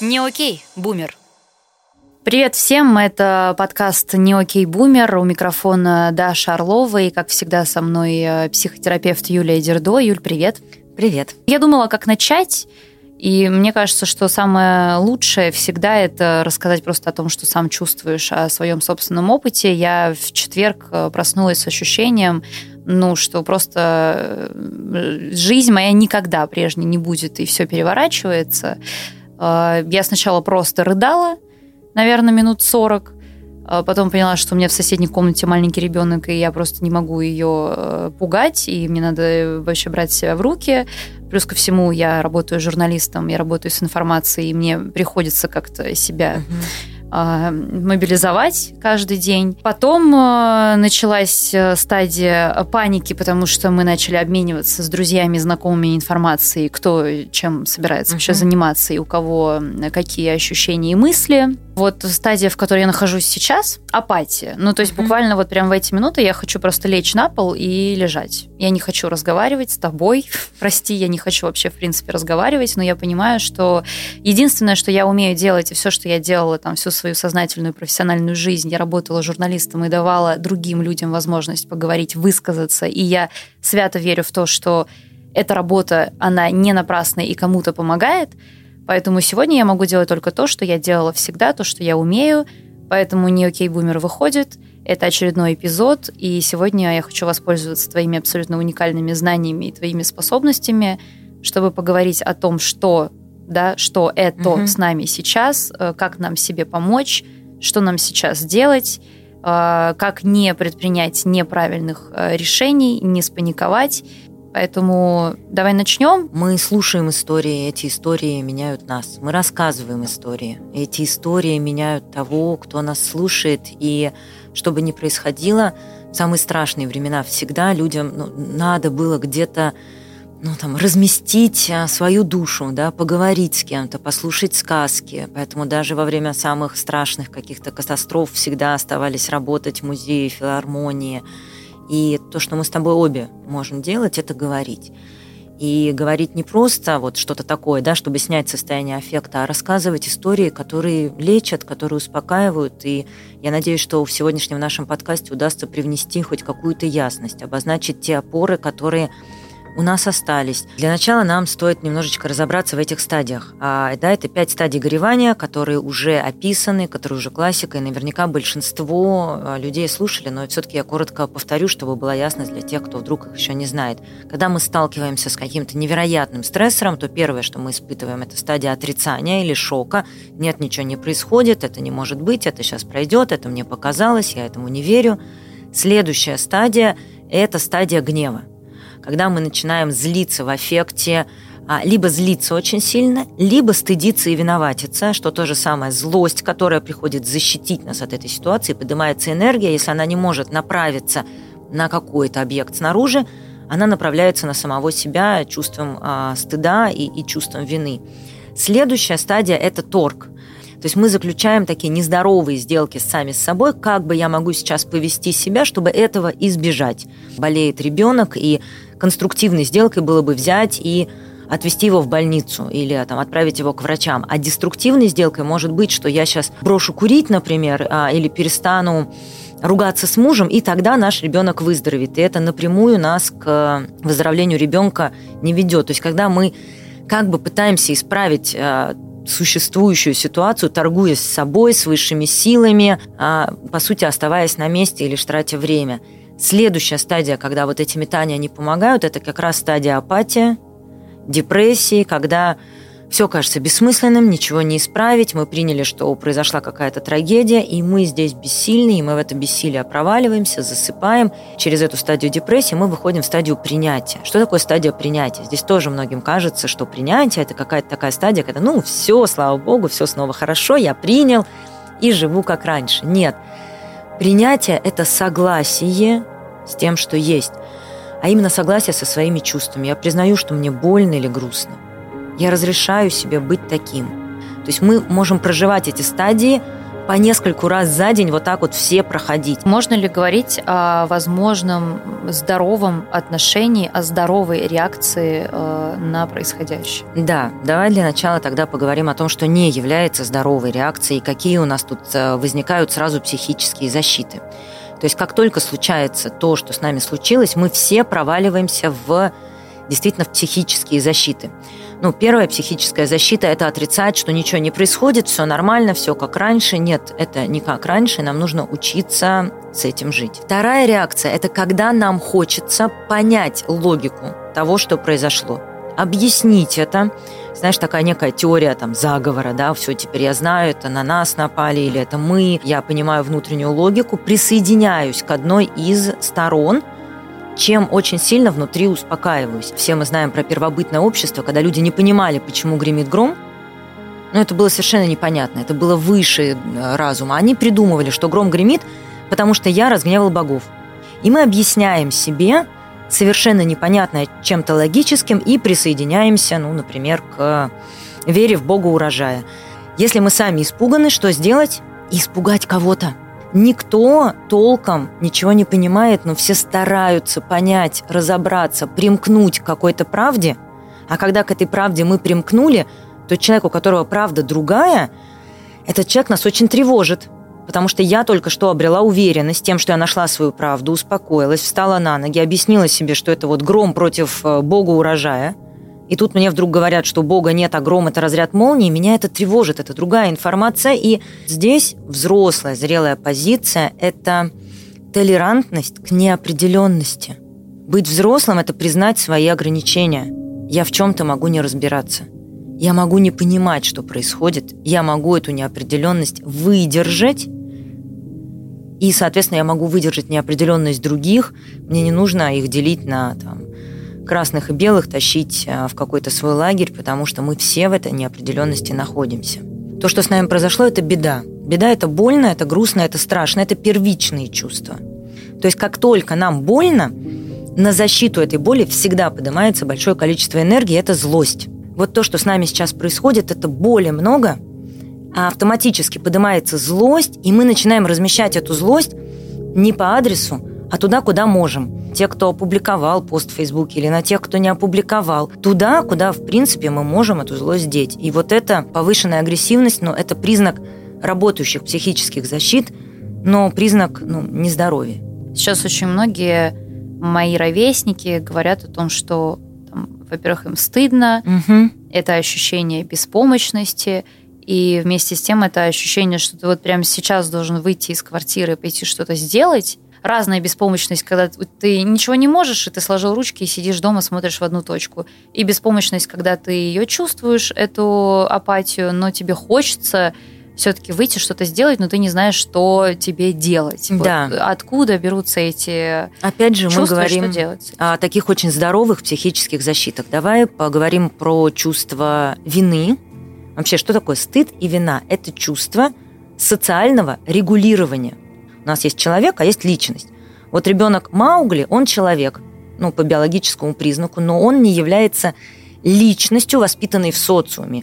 Не окей, бумер. Привет всем, это подкаст «Не окей, бумер». У микрофона Даша Орлова и, как всегда, со мной э, психотерапевт Юлия Дердо. Юль, привет. Привет. Я думала, как начать, и мне кажется, что самое лучшее всегда это рассказать просто о том, что сам чувствуешь, о своем собственном опыте. Я в четверг э, проснулась с ощущением, ну, что просто э, жизнь моя никогда прежней не будет, и все переворачивается. Э, я сначала просто рыдала, наверное, минут 40, а потом поняла, что у меня в соседней комнате маленький ребенок, и я просто не могу ее э, пугать, и мне надо вообще брать себя в руки. Плюс ко всему, я работаю журналистом, я работаю с информацией, и мне приходится как-то себя uh-huh а, мобилизовать каждый день. Потом а, началась э, стадия паники, потому что мы начали обмениваться с друзьями, знакомыми информацией, кто чем собирается uh-huh. вообще заниматься и у кого какие ощущения и мысли. Вот стадия, в которой я нахожусь сейчас, апатия. Ну, то есть uh-huh. буквально вот прям в эти минуты я хочу просто лечь на пол и лежать. Я не хочу разговаривать с тобой. Прости, я не хочу вообще, в принципе, разговаривать, но я понимаю, что единственное, что я умею делать, и все, что я делала там всю свою сознательную профессиональную жизнь, я работала журналистом и давала другим людям возможность поговорить, высказаться, и я свято верю в то, что эта работа, она не напрасная и кому-то помогает, поэтому сегодня я могу делать только то, что я делала всегда, то, что я умею, поэтому не окей бумер выходит, это очередной эпизод, и сегодня я хочу воспользоваться твоими абсолютно уникальными знаниями и твоими способностями, чтобы поговорить о том, что да, что это угу. с нами сейчас, э, как нам себе помочь, что нам сейчас делать, э, как не предпринять неправильных э, решений, не спаниковать. Поэтому давай начнем. Мы слушаем истории, эти истории меняют нас. Мы рассказываем истории. Эти истории меняют того, кто нас слушает. И что бы ни происходило, в самые страшные времена всегда людям ну, надо было где-то ну, там, разместить а, свою душу, да, поговорить с кем-то, послушать сказки. Поэтому даже во время самых страшных каких-то катастроф всегда оставались работать музеи, филармонии. И то, что мы с тобой обе можем делать, это говорить. И говорить не просто вот что-то такое, да, чтобы снять состояние аффекта, а рассказывать истории, которые лечат, которые успокаивают. И я надеюсь, что в сегодняшнем нашем подкасте удастся привнести хоть какую-то ясность, обозначить те опоры, которые у нас остались. Для начала нам стоит немножечко разобраться в этих стадиях. А, да, это пять стадий горевания, которые уже описаны, которые уже классика, и наверняка большинство а, людей слушали, но все-таки я коротко повторю, чтобы была ясность для тех, кто вдруг их еще не знает. Когда мы сталкиваемся с каким-то невероятным стрессором, то первое, что мы испытываем, это стадия отрицания или шока. Нет, ничего не происходит, это не может быть, это сейчас пройдет, это мне показалось, я этому не верю. Следующая стадия – это стадия гнева когда мы начинаем злиться в аффекте, а, либо злиться очень сильно, либо стыдиться и виноватиться, что то же самое злость, которая приходит защитить нас от этой ситуации, поднимается энергия, если она не может направиться на какой-то объект снаружи, она направляется на самого себя чувством а, стыда и, и чувством вины. Следующая стадия – это торг – то есть мы заключаем такие нездоровые сделки сами с собой, как бы я могу сейчас повести себя, чтобы этого избежать. Болеет ребенок, и конструктивной сделкой было бы взять и отвезти его в больницу или там, отправить его к врачам. А деструктивной сделкой может быть, что я сейчас брошу курить, например, а, или перестану ругаться с мужем, и тогда наш ребенок выздоровеет. И это напрямую нас к выздоровлению ребенка не ведет. То есть когда мы как бы пытаемся исправить а, существующую ситуацию, торгуя с собой, с высшими силами, а, по сути, оставаясь на месте или тратя время. Следующая стадия, когда вот эти метания не помогают, это как раз стадия апатия, депрессии, когда все кажется бессмысленным, ничего не исправить. Мы приняли, что произошла какая-то трагедия, и мы здесь бессильны, и мы в это бессилие проваливаемся, засыпаем. Через эту стадию депрессии мы выходим в стадию принятия. Что такое стадия принятия? Здесь тоже многим кажется, что принятие – это какая-то такая стадия, когда, ну, все, слава богу, все снова хорошо, я принял и живу как раньше. Нет. Принятие – это согласие с тем, что есть, а именно согласие со своими чувствами. Я признаю, что мне больно или грустно – я разрешаю себе быть таким. То есть мы можем проживать эти стадии по нескольку раз за день вот так вот все проходить. Можно ли говорить о возможном здоровом отношении, о здоровой реакции э, на происходящее? Да, давай для начала тогда поговорим о том, что не является здоровой реакцией, какие у нас тут э, возникают сразу психические защиты. То есть как только случается то, что с нами случилось, мы все проваливаемся в действительно в психические защиты. Ну, первая психическая защита – это отрицать, что ничего не происходит, все нормально, все как раньше. Нет, это не как раньше, нам нужно учиться с этим жить. Вторая реакция – это когда нам хочется понять логику того, что произошло. Объяснить это. Знаешь, такая некая теория там заговора, да, все, теперь я знаю, это на нас напали или это мы. Я понимаю внутреннюю логику, присоединяюсь к одной из сторон – чем очень сильно внутри успокаиваюсь. Все мы знаем про первобытное общество, когда люди не понимали, почему гремит гром, но это было совершенно непонятно, это было выше э, разума. Они придумывали, что гром гремит, потому что я разгневал богов. И мы объясняем себе совершенно непонятное чем-то логическим и присоединяемся, ну, например, к вере в Бога урожая. Если мы сами испуганы, что сделать? Испугать кого-то. Никто толком ничего не понимает, но все стараются понять, разобраться, примкнуть к какой-то правде. А когда к этой правде мы примкнули, то человек, у которого правда другая, этот человек нас очень тревожит. Потому что я только что обрела уверенность тем, что я нашла свою правду, успокоилась, встала на ноги, объяснила себе, что это вот гром против э, бога урожая – и тут мне вдруг говорят, что Бога нет, а гром – это разряд молнии, меня это тревожит, это другая информация. И здесь взрослая, зрелая позиция – это толерантность к неопределенности. Быть взрослым – это признать свои ограничения. Я в чем-то могу не разбираться. Я могу не понимать, что происходит. Я могу эту неопределенность выдержать. И, соответственно, я могу выдержать неопределенность других. Мне не нужно их делить на там, красных и белых тащить а, в какой-то свой лагерь, потому что мы все в этой неопределенности находимся. То, что с нами произошло, это беда. Беда – это больно, это грустно, это страшно, это первичные чувства. То есть как только нам больно, на защиту этой боли всегда поднимается большое количество энергии, это злость. Вот то, что с нами сейчас происходит, это боли много, а автоматически поднимается злость, и мы начинаем размещать эту злость не по адресу, а туда, куда можем те, кто опубликовал пост в Фейсбуке, или на тех, кто не опубликовал. Туда, куда, в принципе, мы можем эту злость деть. И вот эта повышенная агрессивность, ну, это признак работающих психических защит, но признак ну, нездоровья. Сейчас очень многие мои ровесники говорят о том, что, во-первых, им стыдно, угу. это ощущение беспомощности, и вместе с тем это ощущение, что ты вот прямо сейчас должен выйти из квартиры и пойти что-то сделать, разная беспомощность, когда ты ничего не можешь, и ты сложил ручки и сидишь дома, смотришь в одну точку. И беспомощность, когда ты ее чувствуешь, эту апатию, но тебе хочется все-таки выйти, что-то сделать, но ты не знаешь, что тебе делать. Да. Вот откуда берутся эти Опять же, чувства, мы говорим о таких очень здоровых психических защитах. Давай поговорим про чувство вины. Вообще, что такое стыд и вина? Это чувство социального регулирования. Нас есть человек, а есть личность. Вот ребенок Маугли, он человек, ну, по биологическому признаку, но он не является личностью, воспитанной в социуме.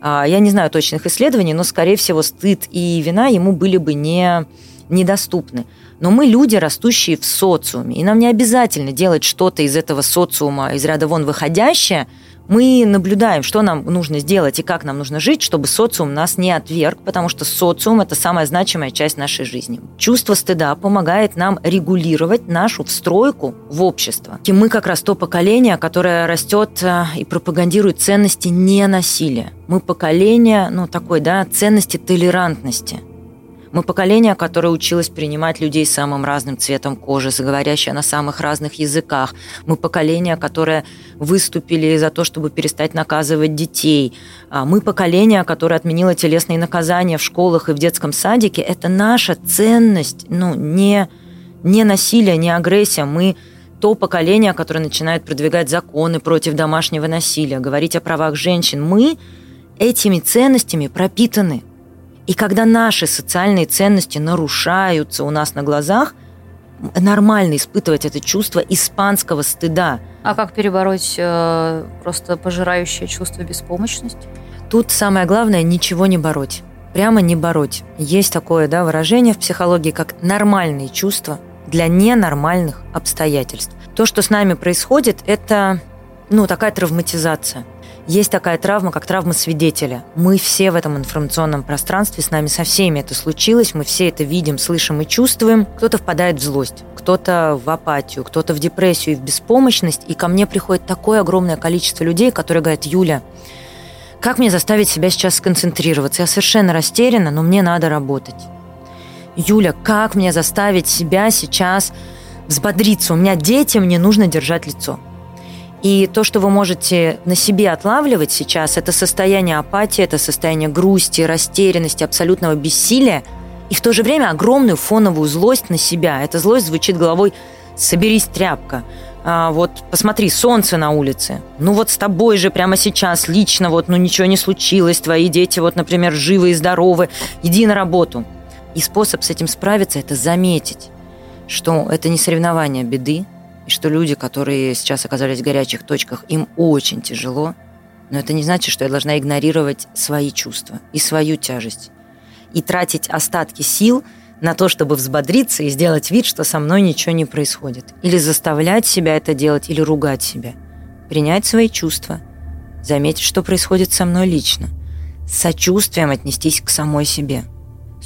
А, я не знаю точных исследований, но, скорее всего, стыд и вина ему были бы не, недоступны. Но мы люди, растущие в социуме, и нам не обязательно делать что-то из этого социума, из ряда вон выходящее – мы наблюдаем, что нам нужно сделать и как нам нужно жить, чтобы социум нас не отверг, потому что социум – это самая значимая часть нашей жизни. Чувство стыда помогает нам регулировать нашу встройку в общество. И мы как раз то поколение, которое растет э, и пропагандирует ценности ненасилия. Мы поколение, ну, такой, да, ценности толерантности – мы поколение, которое училось принимать людей с самым разным цветом кожи, заговорящее на самых разных языках. Мы поколение, которое выступили за то, чтобы перестать наказывать детей. А мы поколение, которое отменило телесные наказания в школах и в детском садике. Это наша ценность, ну, не, не насилие, не агрессия. Мы то поколение, которое начинает продвигать законы против домашнего насилия, говорить о правах женщин. Мы этими ценностями пропитаны. И когда наши социальные ценности нарушаются у нас на глазах, нормально испытывать это чувство испанского стыда. А как перебороть э, просто пожирающее чувство беспомощности? Тут самое главное ничего не бороть. прямо не бороть. Есть такое да, выражение в психологии, как нормальные чувства для ненормальных обстоятельств. То, что с нами происходит, это ну, такая травматизация. Есть такая травма, как травма свидетеля. Мы все в этом информационном пространстве, с нами со всеми это случилось, мы все это видим, слышим и чувствуем. Кто-то впадает в злость, кто-то в апатию, кто-то в депрессию и в беспомощность. И ко мне приходит такое огромное количество людей, которые говорят, Юля, как мне заставить себя сейчас сконцентрироваться? Я совершенно растеряна, но мне надо работать. Юля, как мне заставить себя сейчас взбодриться? У меня дети, мне нужно держать лицо. И то, что вы можете на себе отлавливать сейчас, это состояние апатии, это состояние грусти, растерянности, абсолютного бессилия, и в то же время огромную фоновую злость на себя. Эта злость звучит головой «соберись, тряпка», а, вот посмотри, солнце на улице. Ну вот с тобой же прямо сейчас лично вот, ну ничего не случилось, твои дети вот, например, живы и здоровы, иди на работу. И способ с этим справиться – это заметить, что это не соревнование беды, и что люди, которые сейчас оказались в горячих точках, им очень тяжело, но это не значит, что я должна игнорировать свои чувства и свою тяжесть. И тратить остатки сил – на то, чтобы взбодриться и сделать вид, что со мной ничего не происходит. Или заставлять себя это делать, или ругать себя. Принять свои чувства. Заметить, что происходит со мной лично. С сочувствием отнестись к самой себе.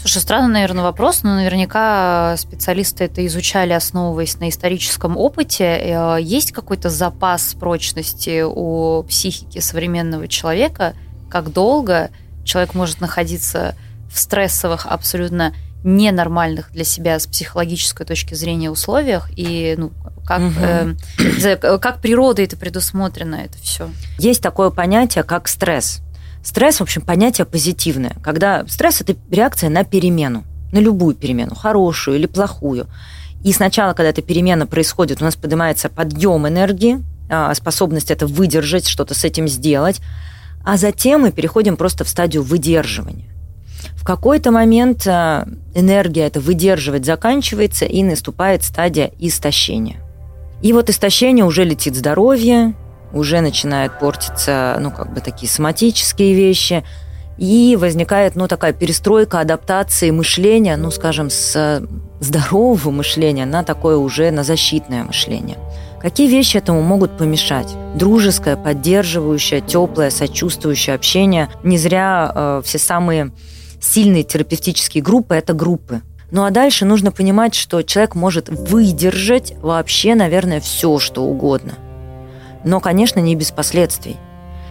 Слушай, странный, наверное, вопрос, но наверняка специалисты это изучали, основываясь на историческом опыте. Э, есть какой-то запас прочности у психики современного человека? Как долго человек может находиться в стрессовых, абсолютно ненормальных для себя с психологической точки зрения условиях и ну, как, угу. э, как природой это предусмотрено, это все. Есть такое понятие, как стресс. Стресс, в общем, понятие позитивное. Когда стресс – это реакция на перемену, на любую перемену, хорошую или плохую. И сначала, когда эта перемена происходит, у нас поднимается подъем энергии, а, способность это выдержать, что-то с этим сделать, а затем мы переходим просто в стадию выдерживания. В какой-то момент э, энергия это выдерживать заканчивается, и наступает стадия истощения. И вот истощение уже летит здоровье, уже начинает портиться, ну, как бы такие соматические вещи, и возникает, ну, такая перестройка адаптации мышления, ну, скажем, с здорового мышления на такое уже на защитное мышление. Какие вещи этому могут помешать? Дружеское, поддерживающее, теплое, сочувствующее общение. Не зря э, все самые сильные терапевтические группы – это группы. Ну а дальше нужно понимать, что человек может выдержать вообще, наверное, все, что угодно. Но, конечно, не без последствий.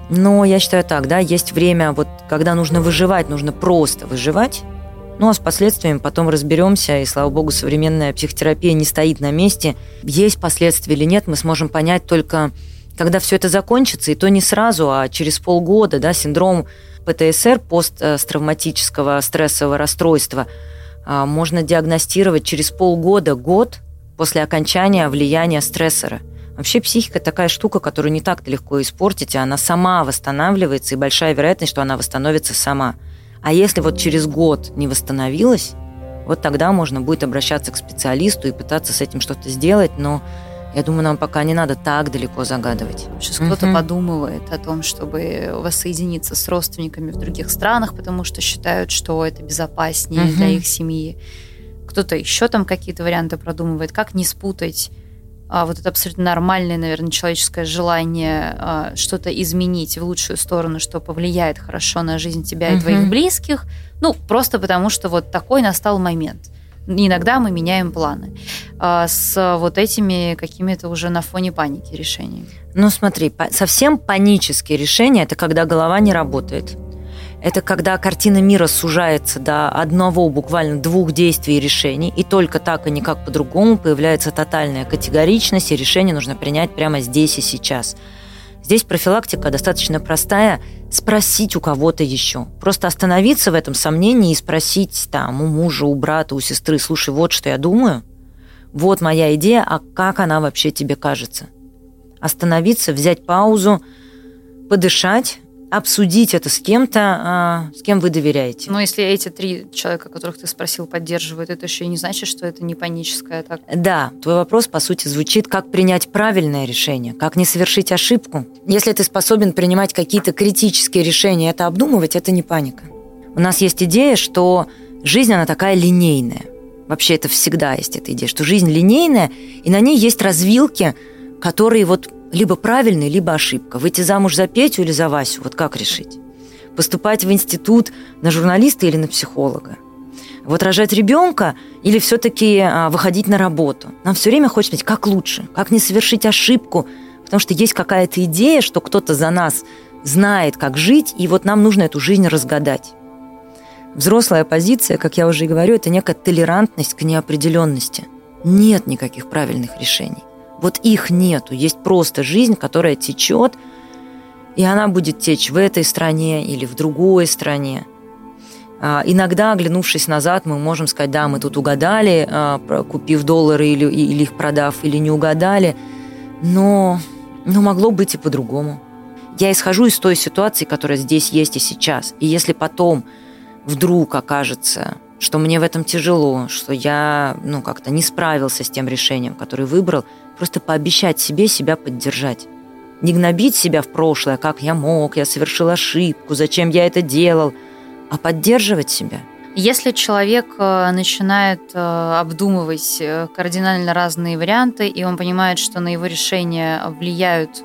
Но я считаю так, да, есть время, вот когда нужно выживать, нужно просто выживать. Ну а с последствиями потом разберемся, и слава богу, современная психотерапия не стоит на месте. Есть последствия или нет, мы сможем понять только, когда все это закончится, и то не сразу, а через полгода, да, синдром ПТСР, посттравматического стрессового расстройства, а, можно диагностировать через полгода, год после окончания влияния стрессора. Вообще психика такая штука, которую не так легко испортить, и она сама восстанавливается, и большая вероятность, что она восстановится сама. А если вот через год не восстановилась, вот тогда можно будет обращаться к специалисту и пытаться с этим что-то сделать, но я думаю, нам пока не надо так далеко загадывать. Сейчас угу. кто-то подумывает о том, чтобы воссоединиться с родственниками в других странах, потому что считают, что это безопаснее угу. для их семьи. Кто-то еще там какие-то варианты продумывает, как не спутать а, вот это абсолютно нормальное, наверное, человеческое желание а, что-то изменить в лучшую сторону, что повлияет хорошо на жизнь тебя угу. и твоих близких. Ну, просто потому что вот такой настал момент иногда мы меняем планы а, с вот этими какими-то уже на фоне паники решениями. Ну смотри, совсем панические решения – это когда голова не работает. Это когда картина мира сужается до одного, буквально двух действий и решений, и только так и никак по-другому появляется тотальная категоричность, и решение нужно принять прямо здесь и сейчас – Здесь профилактика достаточно простая. Спросить у кого-то еще. Просто остановиться в этом сомнении и спросить там у мужа, у брата, у сестры, слушай, вот что я думаю, вот моя идея, а как она вообще тебе кажется? Остановиться, взять паузу, подышать, обсудить это с кем-то, а, с кем вы доверяете. Но если эти три человека, которых ты спросил, поддерживают, это еще и не значит, что это не паническая атака. Да, твой вопрос, по сути, звучит, как принять правильное решение, как не совершить ошибку. Если ты способен принимать какие-то критические решения, это обдумывать, это не паника. У нас есть идея, что жизнь, она такая линейная. Вообще это всегда есть эта идея, что жизнь линейная, и на ней есть развилки, которые вот либо правильные, либо ошибка. Выйти замуж за Петю или за Васю, вот как решить? Поступать в институт на журналиста или на психолога? Вот рожать ребенка или все-таки а, выходить на работу? Нам все время хочется знать, как лучше, как не совершить ошибку, потому что есть какая-то идея, что кто-то за нас знает, как жить, и вот нам нужно эту жизнь разгадать. Взрослая позиция, как я уже и говорю, это некая толерантность к неопределенности. Нет никаких правильных решений. Вот их нету. Есть просто жизнь, которая течет, и она будет течь в этой стране или в другой стране. А, иногда, оглянувшись назад, мы можем сказать, да, мы тут угадали, а, купив доллары или, или их продав, или не угадали, но, но могло быть и по-другому. Я исхожу из той ситуации, которая здесь есть и сейчас. И если потом вдруг окажется, что мне в этом тяжело, что я ну, как-то не справился с тем решением, которое выбрал, просто пообещать себе себя поддержать. Не гнобить себя в прошлое, как я мог, я совершил ошибку, зачем я это делал, а поддерживать себя. Если человек э, начинает э, обдумывать э, кардинально разные варианты, и он понимает, что на его решение влияют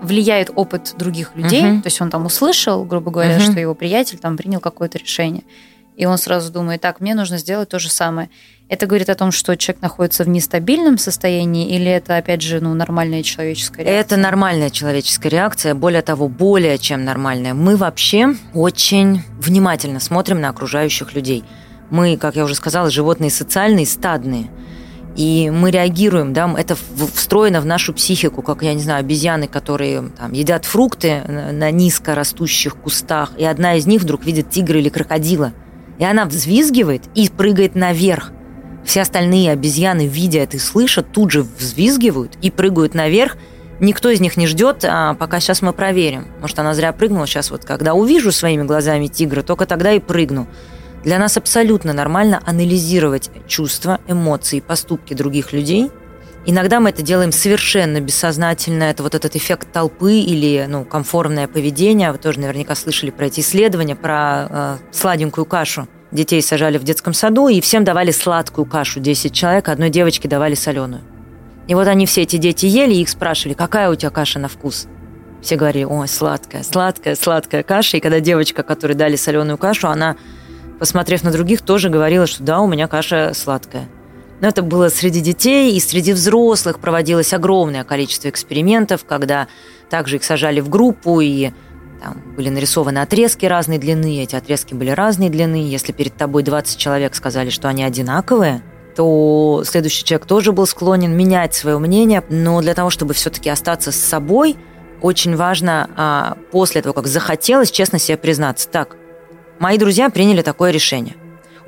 влияет опыт других людей, uh-huh. то есть он там услышал, грубо говоря, uh-huh. что его приятель там принял какое-то решение, и он сразу думает, так, мне нужно сделать то же самое. Это говорит о том, что человек находится в нестабильном состоянии, или это, опять же, ну, нормальная человеческая реакция? Это нормальная человеческая реакция, более того, более чем нормальная. Мы вообще очень внимательно смотрим на окружающих людей. Мы, как я уже сказала, животные социальные, стадные – и мы реагируем, да, это встроено в нашу психику, как, я не знаю, обезьяны, которые там, едят фрукты на низко растущих кустах, и одна из них вдруг видит тигра или крокодила, и она взвизгивает и прыгает наверх. Все остальные обезьяны, видя это и слышат, тут же взвизгивают и прыгают наверх. Никто из них не ждет, а пока сейчас мы проверим. Может, она зря прыгнула, сейчас вот когда увижу своими глазами тигра, только тогда и прыгну. Для нас абсолютно нормально анализировать чувства, эмоции, поступки других людей. Иногда мы это делаем совершенно бессознательно. Это вот этот эффект толпы или ну, комфортное поведение. Вы тоже наверняка слышали про эти исследования, про э, сладенькую кашу. Детей сажали в детском саду, и всем давали сладкую кашу. 10 человек, одной девочке давали соленую. И вот они все эти дети ели, и их спрашивали, какая у тебя каша на вкус? Все говорили, ой, сладкая, сладкая, сладкая каша. И когда девочка, которой дали соленую кашу, она посмотрев на других, тоже говорила, что да, у меня каша сладкая. Но это было среди детей и среди взрослых проводилось огромное количество экспериментов, когда также их сажали в группу и там были нарисованы отрезки разной длины, эти отрезки были разной длины. Если перед тобой 20 человек сказали, что они одинаковые, то следующий человек тоже был склонен менять свое мнение, но для того, чтобы все-таки остаться с собой, очень важно а, после того, как захотелось, честно себе признаться, так, Мои друзья приняли такое решение.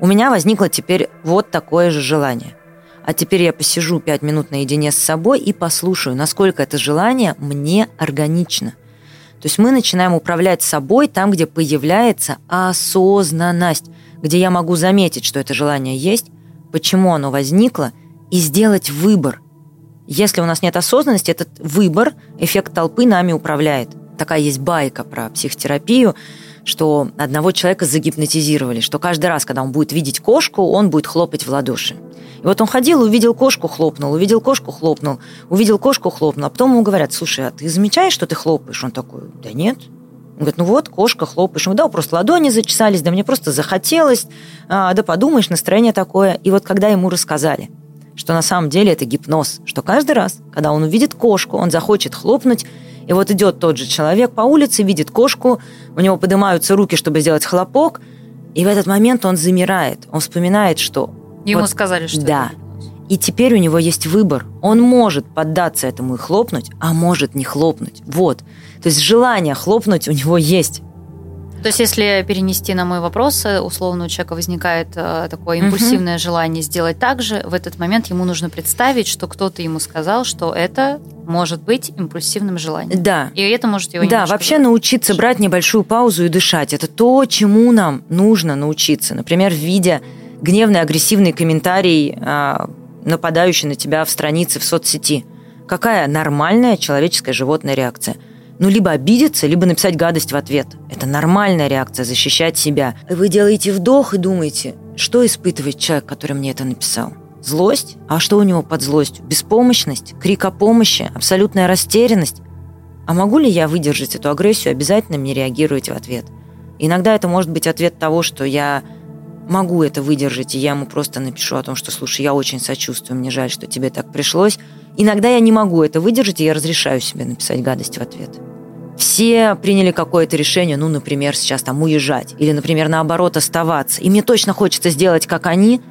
У меня возникло теперь вот такое же желание. А теперь я посижу пять минут наедине с собой и послушаю, насколько это желание мне органично. То есть мы начинаем управлять собой там, где появляется осознанность, где я могу заметить, что это желание есть, почему оно возникло, и сделать выбор. Если у нас нет осознанности, этот выбор, эффект толпы нами управляет. Такая есть байка про психотерапию – что одного человека загипнотизировали, что каждый раз, когда он будет видеть кошку, он будет хлопать в ладоши. И вот он ходил, увидел кошку, хлопнул, увидел кошку, хлопнул, увидел кошку, хлопнул, а потом ему говорят, слушай, а ты замечаешь, что ты хлопаешь? Он такой, да нет. Он говорит, ну вот, кошка, хлопаешь. Он, да, просто ладони зачесались, да мне просто захотелось, а, да подумаешь, настроение такое. И вот когда ему рассказали, что на самом деле это гипноз, что каждый раз, когда он увидит кошку, он захочет хлопнуть, и вот идет тот же человек по улице, видит кошку, у него поднимаются руки, чтобы сделать хлопок, и в этот момент он замирает. Он вспоминает, что... Ему вот, сказали, что Да. И теперь у него есть выбор. Он может поддаться этому и хлопнуть, а может не хлопнуть. Вот. То есть желание хлопнуть у него есть. То есть, если перенести на мой вопрос, э, условно у человека возникает э, такое импульсивное угу. желание сделать так же, в этот момент ему нужно представить, что кто-то ему сказал, что это может быть импульсивным желанием. Да. И это может его Да, вообще научиться брать небольшую паузу и дышать. Это то, чему нам нужно научиться. Например, видя гневный, агрессивный комментарий, а, нападающий на тебя в странице в соцсети. Какая нормальная человеческая животная реакция? Ну, либо обидеться, либо написать гадость в ответ. Это нормальная реакция, защищать себя. Вы делаете вдох и думаете, что испытывает человек, который мне это написал? Злость? А что у него под злостью? Беспомощность? Крик о помощи? Абсолютная растерянность? А могу ли я выдержать эту агрессию, обязательно мне реагировать в ответ? Иногда это может быть ответ того, что я могу это выдержать, и я ему просто напишу о том, что, слушай, я очень сочувствую, мне жаль, что тебе так пришлось. Иногда я не могу это выдержать, и я разрешаю себе написать гадость в ответ. Все приняли какое-то решение, ну, например, сейчас там уезжать, или, например, наоборот, оставаться. И мне точно хочется сделать, как они,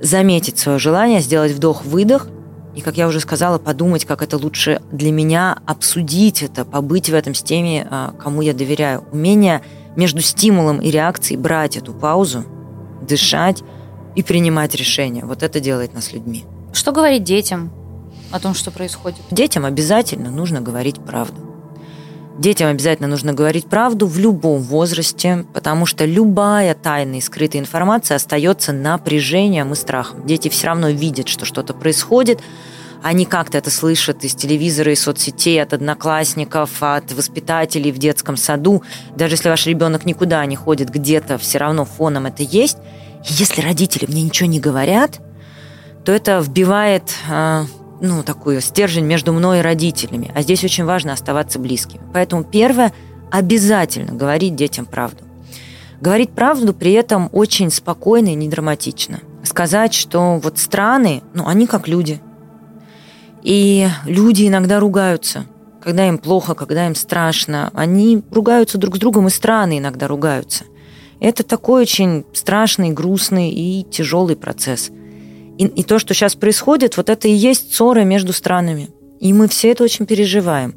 заметить свое желание, сделать вдох-выдох, и, как я уже сказала, подумать, как это лучше для меня, обсудить это, побыть в этом с теми, а, кому я доверяю. Умение между стимулом и реакцией брать эту паузу – дышать и принимать решения. Вот это делает нас людьми. Что говорить детям о том, что происходит? Детям обязательно нужно говорить правду. Детям обязательно нужно говорить правду в любом возрасте, потому что любая тайная и скрытая информация остается напряжением и страхом. Дети все равно видят, что что-то происходит, они как-то это слышат из телевизора, из соцсетей, от одноклассников, от воспитателей в детском саду. Даже если ваш ребенок никуда не ходит, где-то все равно фоном это есть. И если родители мне ничего не говорят, то это вбивает а, ну, такую стержень между мной и родителями. А здесь очень важно оставаться близкими. Поэтому первое – обязательно говорить детям правду. Говорить правду при этом очень спокойно и не драматично. Сказать, что вот страны, ну, они как люди – и люди иногда ругаются, когда им плохо, когда им страшно. Они ругаются друг с другом, и страны иногда ругаются. Это такой очень страшный, грустный и тяжелый процесс. И, и то, что сейчас происходит, вот это и есть ссоры между странами. И мы все это очень переживаем.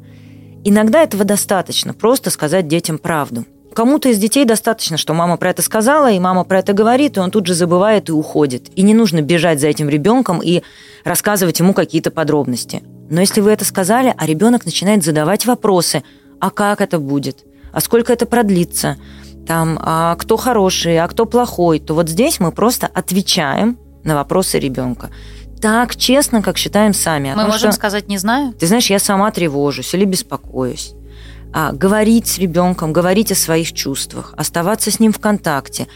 Иногда этого достаточно, просто сказать детям правду. Кому-то из детей достаточно, что мама про это сказала, и мама про это говорит, и он тут же забывает и уходит. И не нужно бежать за этим ребенком и рассказывать ему какие-то подробности. Но если вы это сказали, а ребенок начинает задавать вопросы, а как это будет, а сколько это продлится, там, а кто хороший, а кто плохой, то вот здесь мы просто отвечаем на вопросы ребенка так честно, как считаем сами. Мы том, можем что, сказать «не знаю». Ты знаешь, я сама тревожусь или беспокоюсь а, говорить с ребенком, говорить о своих чувствах, оставаться с ним в контакте,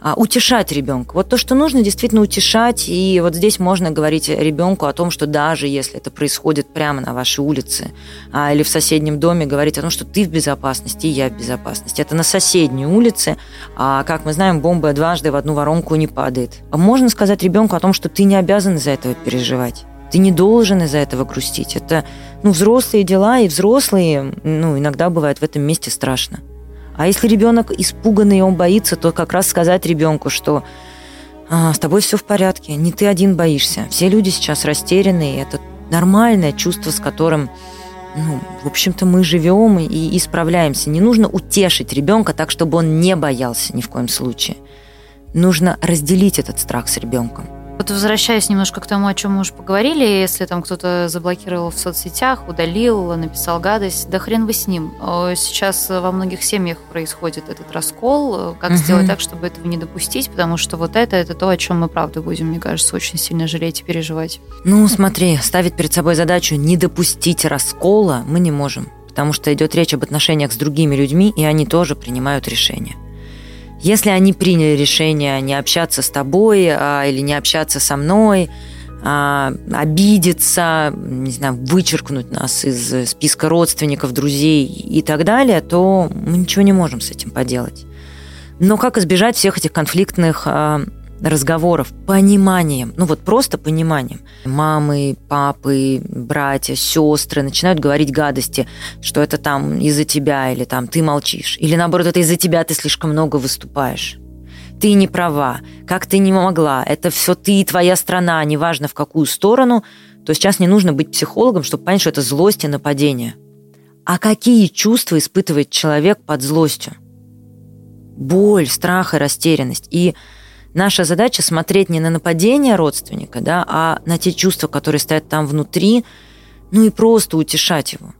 а, утешать ребенка. Вот то, что нужно, действительно утешать. И вот здесь можно говорить ребенку о том, что даже если это происходит прямо на вашей улице а, или в соседнем доме, говорить о том, что ты в безопасности, и я в безопасности. Это на соседней улице. А, как мы знаем, бомба дважды в одну воронку не падает. Можно сказать ребенку о том, что ты не обязан из-за этого переживать. Ты не должен из-за этого грустить. Это ну, взрослые дела, и взрослые, ну, иногда бывает в этом месте страшно. А если ребенок испуганный, и он боится, то как раз сказать ребенку, что а, с тобой все в порядке, не ты один боишься. Все люди сейчас растеряны, и это нормальное чувство, с которым, ну, в общем-то, мы живем и исправляемся. Не нужно утешить ребенка так, чтобы он не боялся ни в коем случае. Нужно разделить этот страх с ребенком. Вот возвращаясь немножко к тому, о чем мы уже поговорили, если там кто-то заблокировал в соцсетях, удалил, написал гадость, да хрен бы с ним. Сейчас во многих семьях происходит этот раскол. Как угу. сделать так, чтобы этого не допустить? Потому что вот это, это то, о чем мы правда будем, мне кажется, очень сильно жалеть и переживать. Ну, смотри, ставить перед собой задачу не допустить раскола мы не можем, потому что идет речь об отношениях с другими людьми, и они тоже принимают решения. Если они приняли решение не общаться с тобой а, или не общаться со мной, а, обидеться, не знаю, вычеркнуть нас из списка родственников, друзей и так далее, то мы ничего не можем с этим поделать. Но как избежать всех этих конфликтных а, разговоров пониманием, ну вот просто пониманием. Мамы, папы, братья, сестры начинают говорить гадости, что это там из-за тебя, или там ты молчишь, или наоборот, это из-за тебя ты слишком много выступаешь. Ты не права, как ты не могла, это все ты и твоя страна, неважно в какую сторону, то сейчас не нужно быть психологом, чтобы понять, что это злость и нападение. А какие чувства испытывает человек под злостью? Боль, страх и растерянность. И Наша задача смотреть не на нападение родственника, да, а на те чувства, которые стоят там внутри, ну и просто утешать его.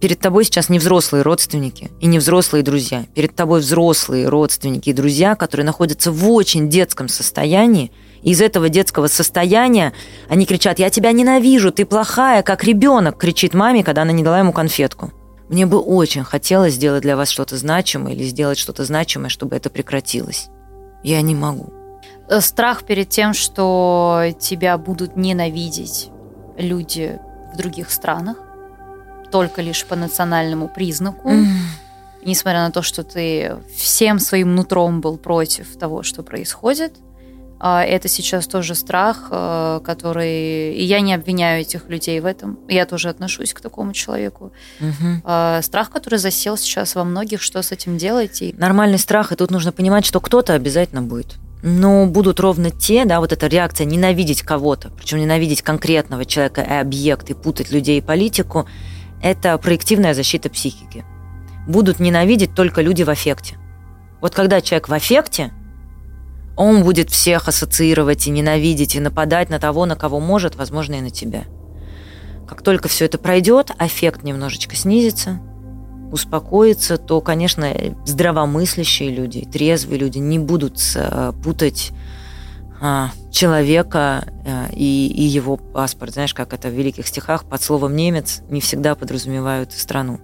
Перед тобой сейчас не взрослые родственники и не взрослые друзья. Перед тобой взрослые родственники и друзья, которые находятся в очень детском состоянии. И из этого детского состояния они кричат «Я тебя ненавижу, ты плохая, как ребенок», кричит маме, когда она не дала ему конфетку. Мне бы очень хотелось сделать для вас что-то значимое или сделать что-то значимое, чтобы это прекратилось. Я не могу. Э, страх перед тем, что тебя будут ненавидеть люди в других странах, только лишь по национальному признаку, mm. несмотря на то, что ты всем своим нутром был против того, что происходит – а, это сейчас тоже страх, э, который... И я не обвиняю этих людей в этом. Я тоже отношусь к такому человеку. Угу. Страх, который засел сейчас во многих, что с этим делать? И... Нормальный страх, и тут нужно понимать, что кто-то обязательно будет. Но будут ровно те, да, вот эта реакция ненавидеть кого-то, причем ненавидеть конкретного человека и объект, и путать людей и политику, это проективная защита психики. Будут ненавидеть только люди в аффекте. Вот когда человек в аффекте, он будет всех ассоциировать и ненавидеть, и нападать на того, на кого может, возможно, и на тебя. Как только все это пройдет, эффект немножечко снизится, успокоится, то, конечно, здравомыслящие люди, трезвые люди не будут э, путать а, человека э, и, и его паспорт. Знаешь, как это в великих стихах под словом «немец» не всегда подразумевают страну.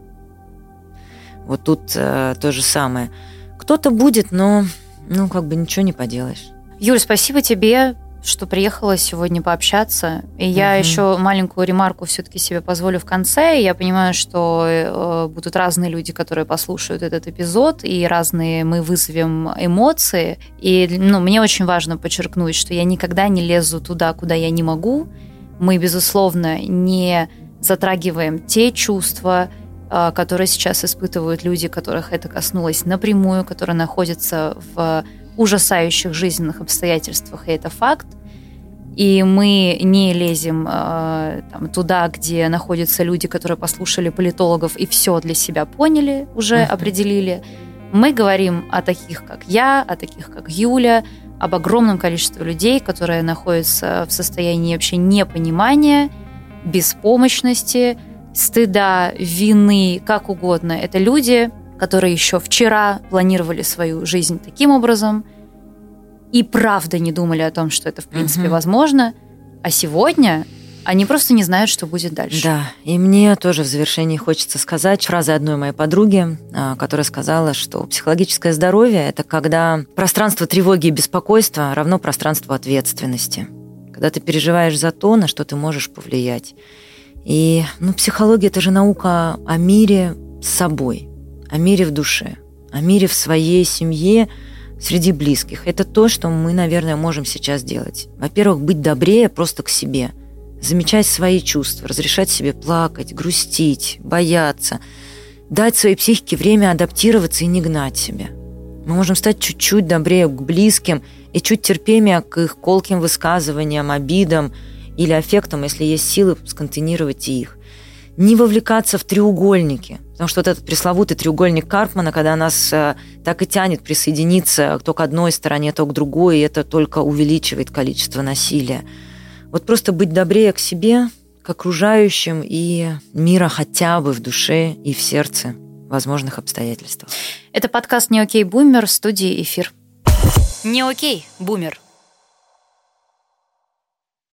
Вот тут а, то же самое. Кто-то будет, но ну, как бы ничего не поделаешь. Юль, спасибо тебе, что приехала сегодня пообщаться. И угу. я еще маленькую ремарку все-таки себе позволю в конце. Я понимаю, что э, будут разные люди, которые послушают этот эпизод, и разные мы вызовем эмоции. И ну, мне очень важно подчеркнуть, что я никогда не лезу туда, куда я не могу. Мы, безусловно, не затрагиваем те чувства, а, которые сейчас испытывают люди, которых это коснулось напрямую, которые находятся в ужасающих жизненных обстоятельствах, и это факт. И мы не лезем э, там, туда, где находятся люди, которые послушали политологов и все для себя поняли, уже uh-huh. определили. Мы говорим о таких, как я, о таких, как Юля, об огромном количестве людей, которые находятся в состоянии вообще непонимания, беспомощности, стыда, вины, как угодно. Это люди, которые еще вчера планировали свою жизнь таким образом и правда не думали о том, что это в принципе угу. возможно, а сегодня они просто не знают, что будет дальше. Да, и мне тоже в завершении хочется сказать фразы одной моей подруги, а, которая сказала, что психологическое здоровье – это когда пространство тревоги и беспокойства равно пространству ответственности. Когда ты переживаешь за то, на что ты можешь повлиять. И ну, психология – это же наука о мире с собой, о мире в душе, о мире в своей семье, среди близких. Это то, что мы, наверное, можем сейчас делать. Во-первых, быть добрее просто к себе, замечать свои чувства, разрешать себе плакать, грустить, бояться, дать своей психике время адаптироваться и не гнать себя. Мы можем стать чуть-чуть добрее к близким и чуть терпимее к их колким высказываниям, обидам – или аффектом, если есть силы, сконтейнировать их. Не вовлекаться в треугольники, потому что вот этот пресловутый треугольник Карпмана, когда нас э, так и тянет присоединиться то к одной стороне, то к другой, и это только увеличивает количество насилия. Вот просто быть добрее к себе, к окружающим и мира хотя бы в душе и в сердце возможных обстоятельствах. Это подкаст «Не окей, бумер» в студии «Эфир». «Не окей, бумер»